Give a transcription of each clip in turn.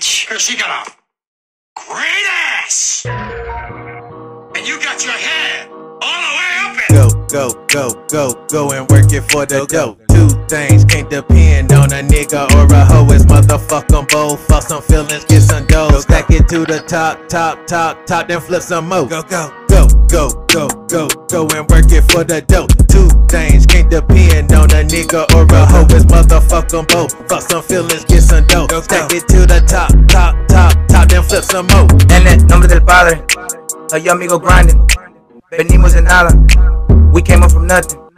bitch. Here, she got a great ass. And you got your head all the way up it. Go, go, go, go, go and work it for the dough. Two things can't depend on a nigga or a hoe. It's motherfuck them both. Fuck some feelings, get some dough. Stack it to the top, top, top, top, then flip some more. Go, go, go, go, go, go, go and work it for the dough. Two things can't depend on a nigga or a hoe. It's motherfuck them both. Fuck some feelings, get some dough. Stack it to the top, top, top, top, then flip some more. En el nombre del Padre, a yo amigo grinding. Venimos de nada, we came up from nothing.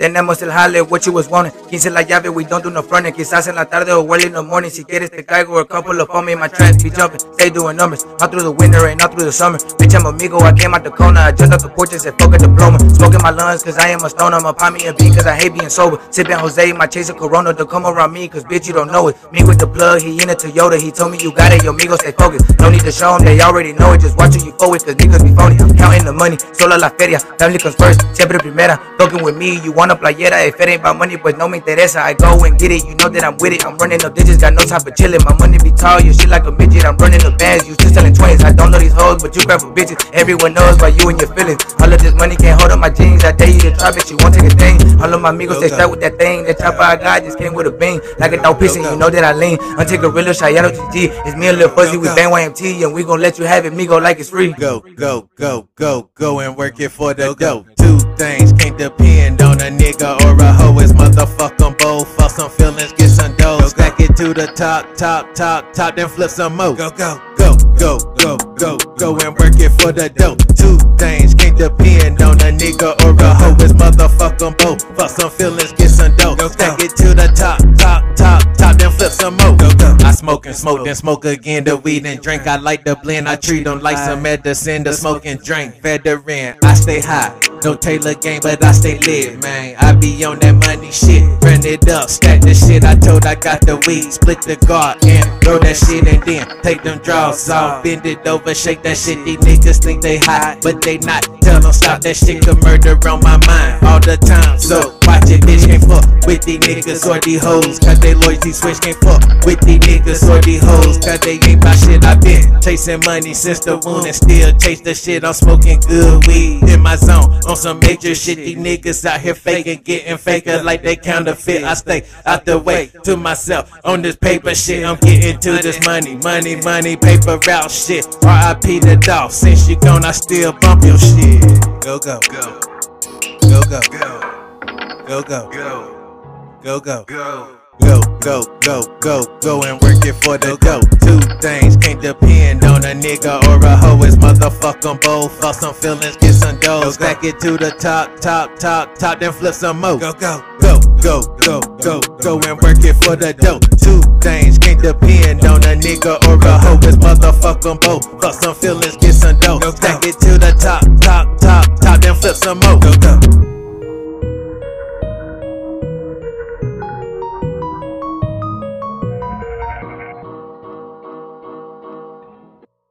Tenemos el jale, what you was wanting. 15 la llave, we don't do no fronting. Quizás en la tarde or early in the morning. Si quieres te caigo, a couple of me. My tracks be jumping, stay doing numbers. All through the winter and all through the summer. Bitch, I'm amigo, I came out the corner. I jumped out the porch and said, fuck a diploma. Smoking my lungs, cause I am a stoner. I'ma pop me a beat, cause I hate being sober. Sipping Jose, my chase a Corona. Don't come around me, cause bitch, you don't know it. Me with the plug, he in a Toyota. He told me you got it, yo, amigo, stay focused. No need to show them, they already know it. Just watch who you forward, cause niggas be phony. I'm counting the money, solo la feria. Family comes first, siempre primera. Talking with me, you want a playera. If it ain't about money, but no me interesa. I go and get it, you know that I'm with it. I'm running up digits, got no time for chilling. My money be tall, you shit like a midget. I'm running up bands, you still selling twins. I don't know these hoes, but you grab for bitches. Everyone knows about you and your feelings. All of this money can't hold up my jeans. I dare you to try, but you won't take a thing. All of my amigos, they start with that thing. That chopper I got just came with a bang. Like a dog pissing, you know that I lean. Until Gorilla, Shayano GG. It's me and Lil Fuzzy, we bang YMT, and we gon' let you have it. Me go like it's free. Go, go, go, go, go and work it for the dough. Two things can't depend to the top, top, top, top, then flip some more. Go, go, go, go, go, go, go and work it for the dough. Two things can't depend on a nigga or a hoe. It's motherfuck them both. Fuck some feelings, get some dough. Stack it to the top, top, top, top, then flip some more. I smoke and smoke, then smoke again. The weed and drink. I like the blend. I treat them like some medicine. The smoke and drink. Veteran. I stay high. No Taylor game, but I stay lit, man. I be on that money shit. Run it up, stack the shit. I told I got the weed. Split the guard and throw that shit and then take them draws off. Bend it over, shake that shit. These niggas think they high, but they not. Tell them stop that shit. Could murder on my mind all the time. So watch it, bitch. Can't fuck with these niggas or these hoes. Cause they loyalty switch. Can't fuck with these niggas or these hoes. Cause they ain't my shit. I been chasing money since the wound and still chase the shit. I'm smoking good weed in my zone. On some major shit, these niggas out here faking, getting faker like they counterfeit. I stay out the way to myself on this paper shit. I'm getting to this money, money, money, paper route shit. RIP the dog. Since you gone, I still bump your shit. Go, go, go, go, go, go, go, go, go, go, go, go. Go, go, go, go, go and work it for the dough. Two things can't depend on a nigga or a hoe. It's motherfuck them both. Fuck some feelings, get some dough. Stack it to the top, top, top, top, then flip some more. Go, go, go, go, go, go, go and work it for the dough. Two things can't depend on a nigga or a hoe. It's motherfuck them both. Fuck some feelings, get some dough. Stack it to the top, top, top, top, then flip some more. Go, go.